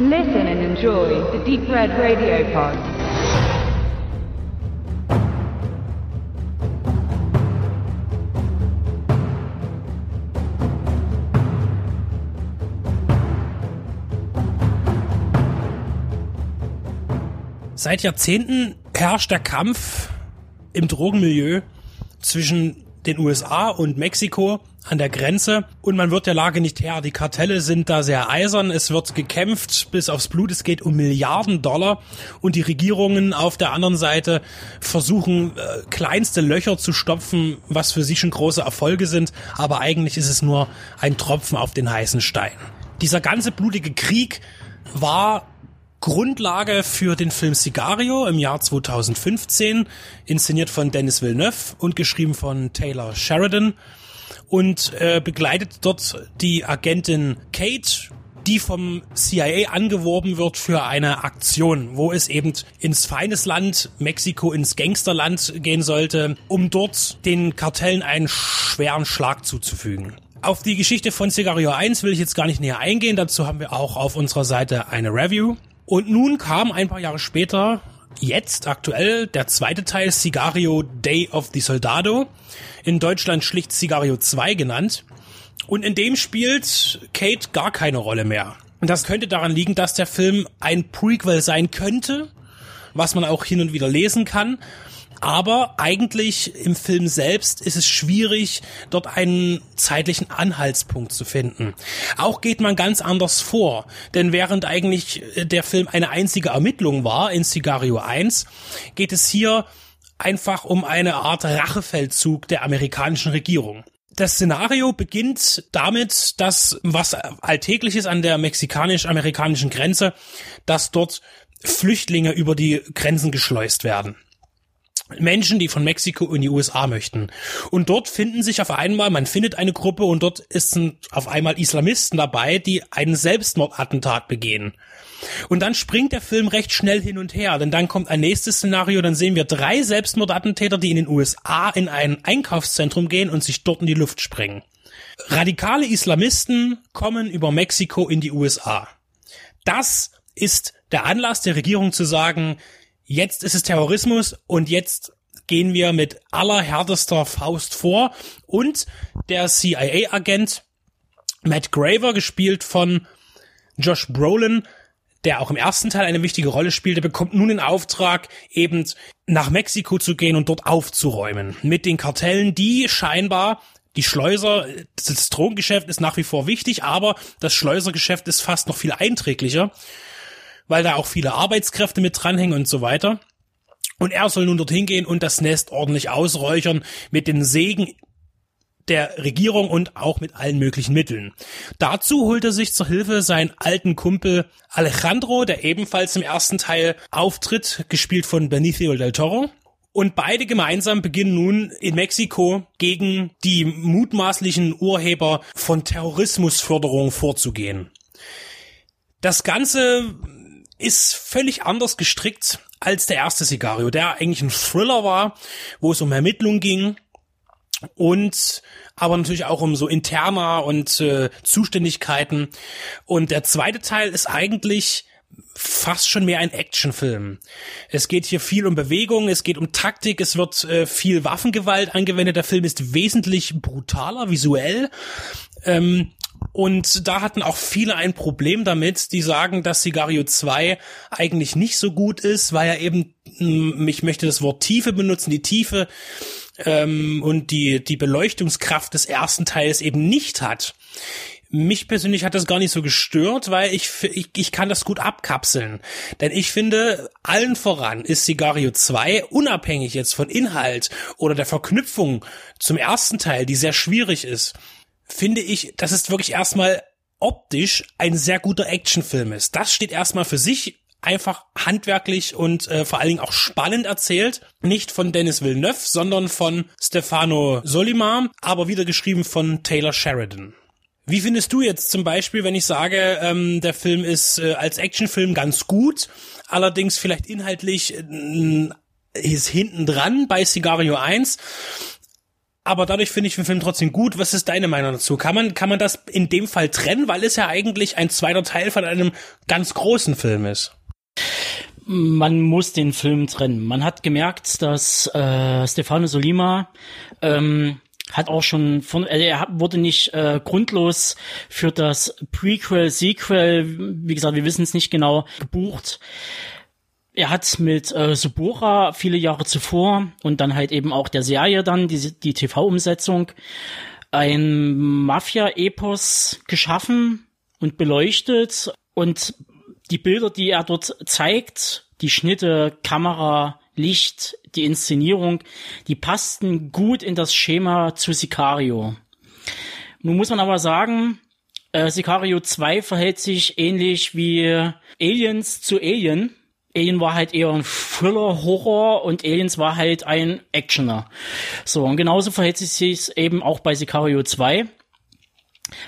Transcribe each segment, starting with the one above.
Listen and enjoy the Deep Red Radio Pod. Seit Jahrzehnten herrscht der Kampf im Drogenmilieu zwischen den USA und Mexiko an der Grenze. Und man wird der Lage nicht Herr. Die Kartelle sind da sehr eisern, es wird gekämpft bis aufs Blut, es geht um Milliarden Dollar. Und die Regierungen auf der anderen Seite versuchen äh, kleinste Löcher zu stopfen, was für sie schon große Erfolge sind, aber eigentlich ist es nur ein Tropfen auf den heißen Stein. Dieser ganze blutige Krieg war Grundlage für den Film Sicario im Jahr 2015, inszeniert von Dennis Villeneuve und geschrieben von Taylor Sheridan und äh, begleitet dort die Agentin Kate, die vom CIA angeworben wird für eine Aktion, wo es eben ins feines Land, Mexiko ins Gangsterland gehen sollte, um dort den Kartellen einen schweren Schlag zuzufügen. Auf die Geschichte von Sicario 1 will ich jetzt gar nicht näher eingehen, dazu haben wir auch auf unserer Seite eine Review. Und nun kam ein paar Jahre später, jetzt aktuell, der zweite Teil Sigario Day of the Soldado, in Deutschland schlicht Sigario 2 genannt. Und in dem spielt Kate gar keine Rolle mehr. Und das könnte daran liegen, dass der Film ein Prequel sein könnte, was man auch hin und wieder lesen kann. Aber eigentlich im Film selbst ist es schwierig, dort einen zeitlichen Anhaltspunkt zu finden. Auch geht man ganz anders vor, denn während eigentlich äh, der Film eine einzige Ermittlung war in Sigario 1, geht es hier einfach um eine Art Rachefeldzug der amerikanischen Regierung. Das Szenario beginnt damit, dass was alltäglich ist an der mexikanisch-amerikanischen Grenze, dass dort Flüchtlinge über die Grenzen geschleust werden. Menschen, die von Mexiko in die USA möchten. Und dort finden sich auf einmal, man findet eine Gruppe und dort sind auf einmal Islamisten dabei, die einen Selbstmordattentat begehen. Und dann springt der Film recht schnell hin und her, denn dann kommt ein nächstes Szenario, dann sehen wir drei Selbstmordattentäter, die in den USA in ein Einkaufszentrum gehen und sich dort in die Luft sprengen. Radikale Islamisten kommen über Mexiko in die USA. Das ist der Anlass der Regierung zu sagen, jetzt ist es Terrorismus und jetzt gehen wir mit allerhärtester Faust vor und der CIA-Agent Matt Graver, gespielt von Josh Brolin, der auch im ersten Teil eine wichtige Rolle spielte, bekommt nun den Auftrag, eben nach Mexiko zu gehen und dort aufzuräumen. Mit den Kartellen, die scheinbar die Schleuser, das Drogengeschäft ist nach wie vor wichtig, aber das Schleusergeschäft ist fast noch viel einträglicher weil da auch viele Arbeitskräfte mit dranhängen und so weiter. Und er soll nun dorthin gehen und das Nest ordentlich ausräuchern mit den Segen der Regierung und auch mit allen möglichen Mitteln. Dazu holt er sich zur Hilfe seinen alten Kumpel Alejandro, der ebenfalls im ersten Teil auftritt, gespielt von Benicio del Toro. Und beide gemeinsam beginnen nun in Mexiko gegen die mutmaßlichen Urheber von Terrorismusförderung vorzugehen. Das Ganze ist völlig anders gestrickt als der erste Sicario, der eigentlich ein Thriller war, wo es um Ermittlungen ging und aber natürlich auch um so interner und äh, Zuständigkeiten. Und der zweite Teil ist eigentlich fast schon mehr ein Actionfilm. Es geht hier viel um Bewegung, es geht um Taktik, es wird äh, viel Waffengewalt angewendet. Der Film ist wesentlich brutaler visuell. Ähm, und da hatten auch viele ein Problem damit, die sagen, dass Sigario 2 eigentlich nicht so gut ist, weil er eben, hm, ich möchte das Wort Tiefe benutzen, die Tiefe ähm, und die, die Beleuchtungskraft des ersten Teils eben nicht hat. Mich persönlich hat das gar nicht so gestört, weil ich, ich, ich kann das gut abkapseln. Denn ich finde, allen voran ist Sigario 2, unabhängig jetzt von Inhalt oder der Verknüpfung zum ersten Teil, die sehr schwierig ist, finde ich, dass es wirklich erstmal optisch ein sehr guter Actionfilm ist. Das steht erstmal für sich einfach handwerklich und äh, vor allen Dingen auch spannend erzählt. Nicht von Dennis Villeneuve, sondern von Stefano Solimar, aber wieder geschrieben von Taylor Sheridan. Wie findest du jetzt zum Beispiel, wenn ich sage, ähm, der Film ist äh, als Actionfilm ganz gut, allerdings vielleicht inhaltlich äh, ist hinten dran bei Sigario 1 aber dadurch finde ich den Film trotzdem gut. Was ist deine Meinung dazu? Kann man, kann man das in dem Fall trennen, weil es ja eigentlich ein zweiter Teil von einem ganz großen Film ist? Man muss den Film trennen. Man hat gemerkt, dass äh, Stefano Solima ähm, hat auch schon von, also er wurde nicht äh, grundlos für das Prequel, Sequel, wie gesagt, wir wissen es nicht genau, gebucht. Er hat mit äh, Subora viele Jahre zuvor und dann halt eben auch der Serie dann, die, die TV-Umsetzung, ein Mafia-Epos geschaffen und beleuchtet und die Bilder, die er dort zeigt, die Schnitte, Kamera, Licht, die Inszenierung, die passten gut in das Schema zu Sicario. Nun muss man aber sagen, äh, Sicario 2 verhält sich ähnlich wie Aliens zu Alien. Alien war halt eher ein Thriller-Horror und Aliens war halt ein Actioner. So, und genauso verhält sich es eben auch bei Sicario 2.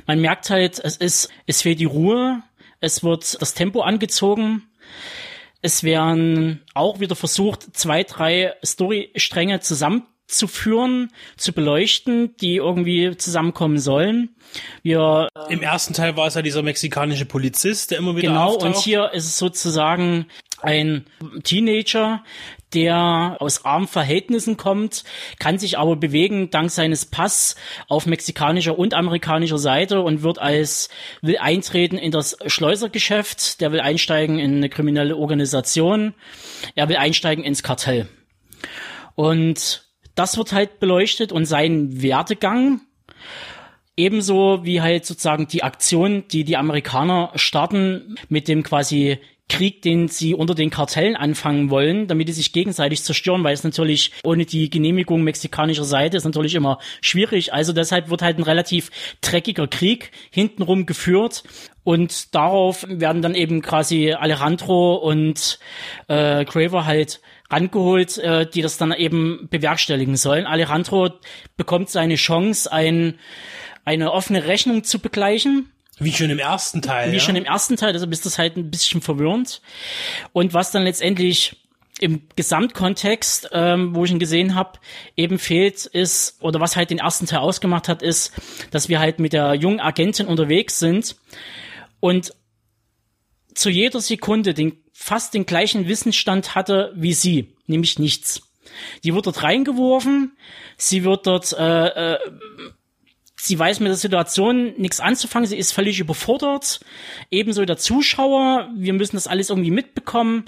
Man merkt halt, es ist, es fehlt die Ruhe, es wird das Tempo angezogen. Es werden auch wieder versucht, zwei, drei Storystränge zusammenzuführen, zu beleuchten, die irgendwie zusammenkommen sollen. Wir im ersten Teil war es ja dieser mexikanische Polizist, der immer wieder genau auftaucht. und hier ist es sozusagen ein Teenager, der aus armen Verhältnissen kommt, kann sich aber bewegen dank seines Pass auf mexikanischer und amerikanischer Seite und wird als will eintreten in das Schleusergeschäft, der will einsteigen in eine kriminelle Organisation, er will einsteigen ins Kartell. Und das wird halt beleuchtet und sein Werdegang ebenso wie halt sozusagen die Aktion, die die Amerikaner starten mit dem quasi Krieg, den sie unter den Kartellen anfangen wollen, damit die sich gegenseitig zerstören, weil es natürlich ohne die Genehmigung mexikanischer Seite ist natürlich immer schwierig. Also deshalb wird halt ein relativ dreckiger Krieg hintenrum geführt und darauf werden dann eben quasi Alejandro und äh, Graver halt rangeholt, äh, die das dann eben bewerkstelligen sollen. Alejandro bekommt seine Chance, ein, eine offene Rechnung zu begleichen wie schon im ersten Teil. Wie ja? schon im ersten Teil, also bist das halt ein bisschen verwirrend. Und was dann letztendlich im Gesamtkontext, ähm, wo ich ihn gesehen habe, eben fehlt, ist, oder was halt den ersten Teil ausgemacht hat, ist, dass wir halt mit der jungen Agentin unterwegs sind und zu jeder Sekunde den, fast den gleichen Wissensstand hatte wie sie, nämlich nichts. Die wird dort reingeworfen, sie wird dort äh, äh, Sie weiß mit der Situation nichts anzufangen, sie ist völlig überfordert. Ebenso der Zuschauer, wir müssen das alles irgendwie mitbekommen.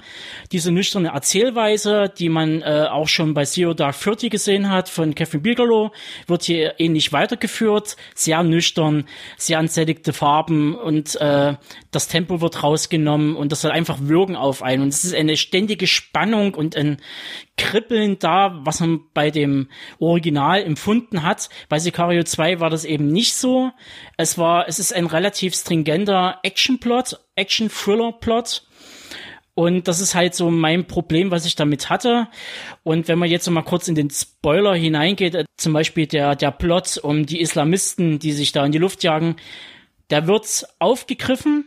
Diese nüchterne Erzählweise, die man äh, auch schon bei Zero Dark Thirty gesehen hat von Kevin Bigelow, wird hier ähnlich weitergeführt. Sehr nüchtern, sehr ansättigte Farben und äh, das Tempo wird rausgenommen und das soll einfach wirken auf einen. Und es ist eine ständige Spannung und ein Kribbeln da, was man bei dem Original empfunden hat. Bei Sicario 2 war das eben nicht so. Es war, es ist ein relativ stringenter Action-Plot, Action-Thriller-Plot. Und das ist halt so mein Problem, was ich damit hatte. Und wenn man jetzt mal kurz in den Spoiler hineingeht, äh, zum Beispiel der, der Plot um die Islamisten, die sich da in die Luft jagen, der wird aufgegriffen,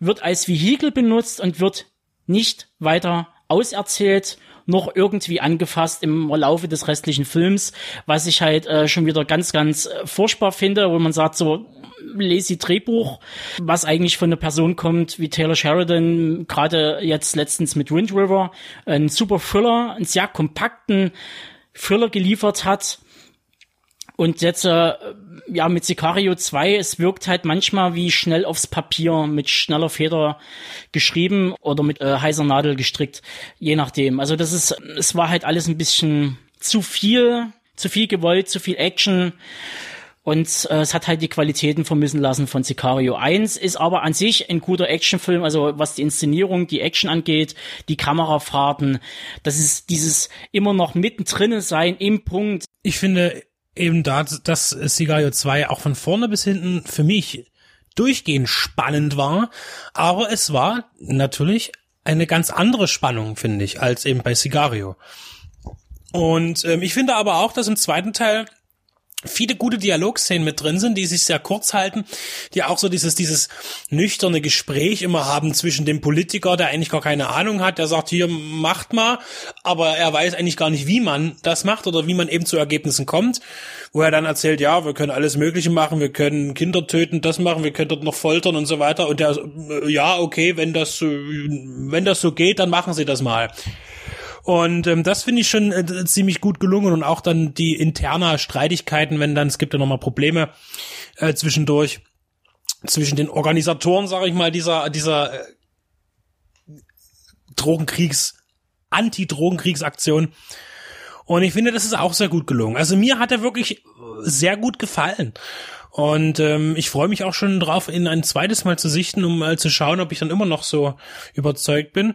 wird als Vehikel benutzt und wird nicht weiter auserzählt noch irgendwie angefasst im Laufe des restlichen Films, was ich halt äh, schon wieder ganz, ganz äh, furchtbar finde, wo man sagt so, lazy Drehbuch, was eigentlich von einer Person kommt wie Taylor Sheridan, gerade jetzt letztens mit Wind River, ein super Thriller, einen sehr kompakten Thriller geliefert hat, und jetzt, äh, ja, mit Sicario 2, es wirkt halt manchmal wie schnell aufs Papier, mit schneller Feder geschrieben oder mit äh, heißer Nadel gestrickt, je nachdem. Also das ist, es war halt alles ein bisschen zu viel, zu viel gewollt, zu viel Action. Und äh, es hat halt die Qualitäten vermissen lassen von Sicario 1, ist aber an sich ein guter Actionfilm, also was die Inszenierung, die Action angeht, die Kamerafahrten, das ist dieses immer noch mittendrin sein im Punkt. Ich finde, eben da, dass Sicario 2 auch von vorne bis hinten für mich durchgehend spannend war, aber es war natürlich eine ganz andere Spannung, finde ich, als eben bei Sicario. Und ähm, ich finde aber auch, dass im zweiten Teil viele gute Dialogszenen mit drin sind, die sich sehr kurz halten, die auch so dieses, dieses nüchterne Gespräch immer haben zwischen dem Politiker, der eigentlich gar keine Ahnung hat, der sagt, hier macht mal, aber er weiß eigentlich gar nicht, wie man das macht oder wie man eben zu Ergebnissen kommt. wo er dann erzählt, ja, wir können alles Mögliche machen, wir können Kinder töten, das machen, wir können dort noch foltern und so weiter. Und der, äh, ja, okay, wenn das, wenn das so geht, dann machen Sie das mal. Und ähm, das finde ich schon äh, ziemlich gut gelungen und auch dann die interner Streitigkeiten, wenn dann, es gibt ja nochmal Probleme äh, zwischendurch, zwischen den Organisatoren, sage ich mal, dieser, dieser äh, Drogenkriegs, Anti-Drogenkriegsaktion. Und ich finde, das ist auch sehr gut gelungen. Also mir hat er wirklich sehr gut gefallen. Und ähm, ich freue mich auch schon drauf, ihn ein zweites Mal zu sichten, um mal zu schauen, ob ich dann immer noch so überzeugt bin.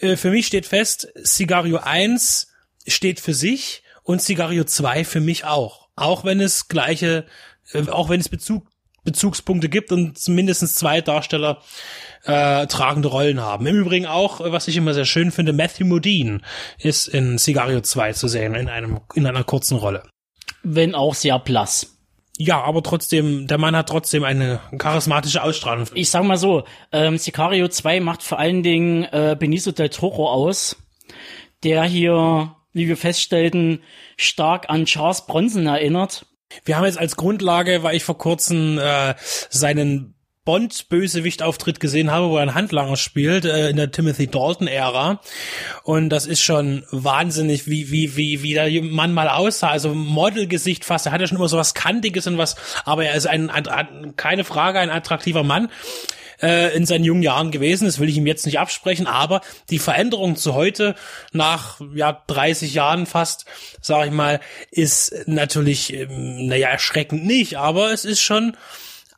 Äh, für mich steht fest, Sigario 1 steht für sich und Sigario 2 für mich auch. Auch wenn es gleiche, äh, auch wenn es Bezug, Bezugspunkte gibt und mindestens zwei Darsteller äh, tragende Rollen haben. Im Übrigen auch, was ich immer sehr schön finde, Matthew Modine ist in Sigario 2 zu sehen, in einem, in einer kurzen Rolle. Wenn auch sehr blass. Ja, aber trotzdem, der Mann hat trotzdem eine charismatische Ausstrahlung. Ich sag mal so, ähm, Sicario 2 macht vor allen Dingen äh, Benicio del Toro aus, der hier, wie wir feststellten, stark an Charles Bronson erinnert. Wir haben jetzt als Grundlage, weil ich vor kurzem äh, seinen Bond-Bösewicht-Auftritt gesehen habe, wo er einen Handlanger spielt, äh, in der Timothy Dalton-Ära. Und das ist schon wahnsinnig, wie, wie, wie, wie der Mann mal aussah. Also Modelgesicht fast. Er hat ja schon immer so was Kantiges und was, aber er ist ein, ein keine Frage, ein attraktiver Mann äh, in seinen jungen Jahren gewesen. Das will ich ihm jetzt nicht absprechen, aber die Veränderung zu heute nach ja 30 Jahren fast, sage ich mal, ist natürlich, ähm, naja, erschreckend nicht, aber es ist schon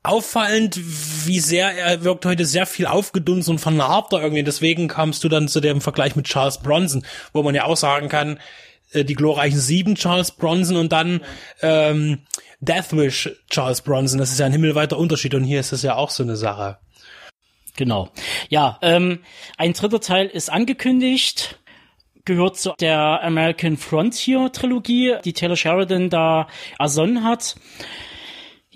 auffallend, wie sehr er wirkt heute sehr viel aufgedunsen und vernarbter irgendwie. Deswegen kamst du dann zu dem Vergleich mit Charles Bronson, wo man ja auch sagen kann, äh, die glorreichen sieben Charles Bronson und dann ähm, Deathwish Charles Bronson. Das ist ja ein himmelweiter Unterschied und hier ist das ja auch so eine Sache. Genau. Ja, ähm, ein dritter Teil ist angekündigt gehört zu der American Frontier Trilogie, die Taylor Sheridan da ersonnen hat.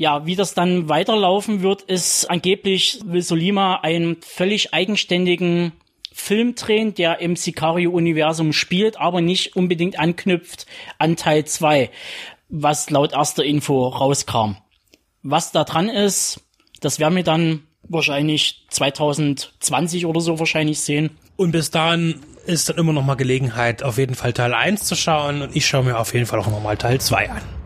Ja, wie das dann weiterlaufen wird, ist angeblich will Solima einen völlig eigenständigen Film drehen, der im Sicario-Universum spielt, aber nicht unbedingt anknüpft an Teil 2, was laut erster Info rauskam. Was da dran ist, das werden wir dann wahrscheinlich 2020 oder so wahrscheinlich sehen. Und bis dahin ist dann immer noch mal Gelegenheit, auf jeden Fall Teil 1 zu schauen und ich schaue mir auf jeden Fall auch noch mal Teil 2 an.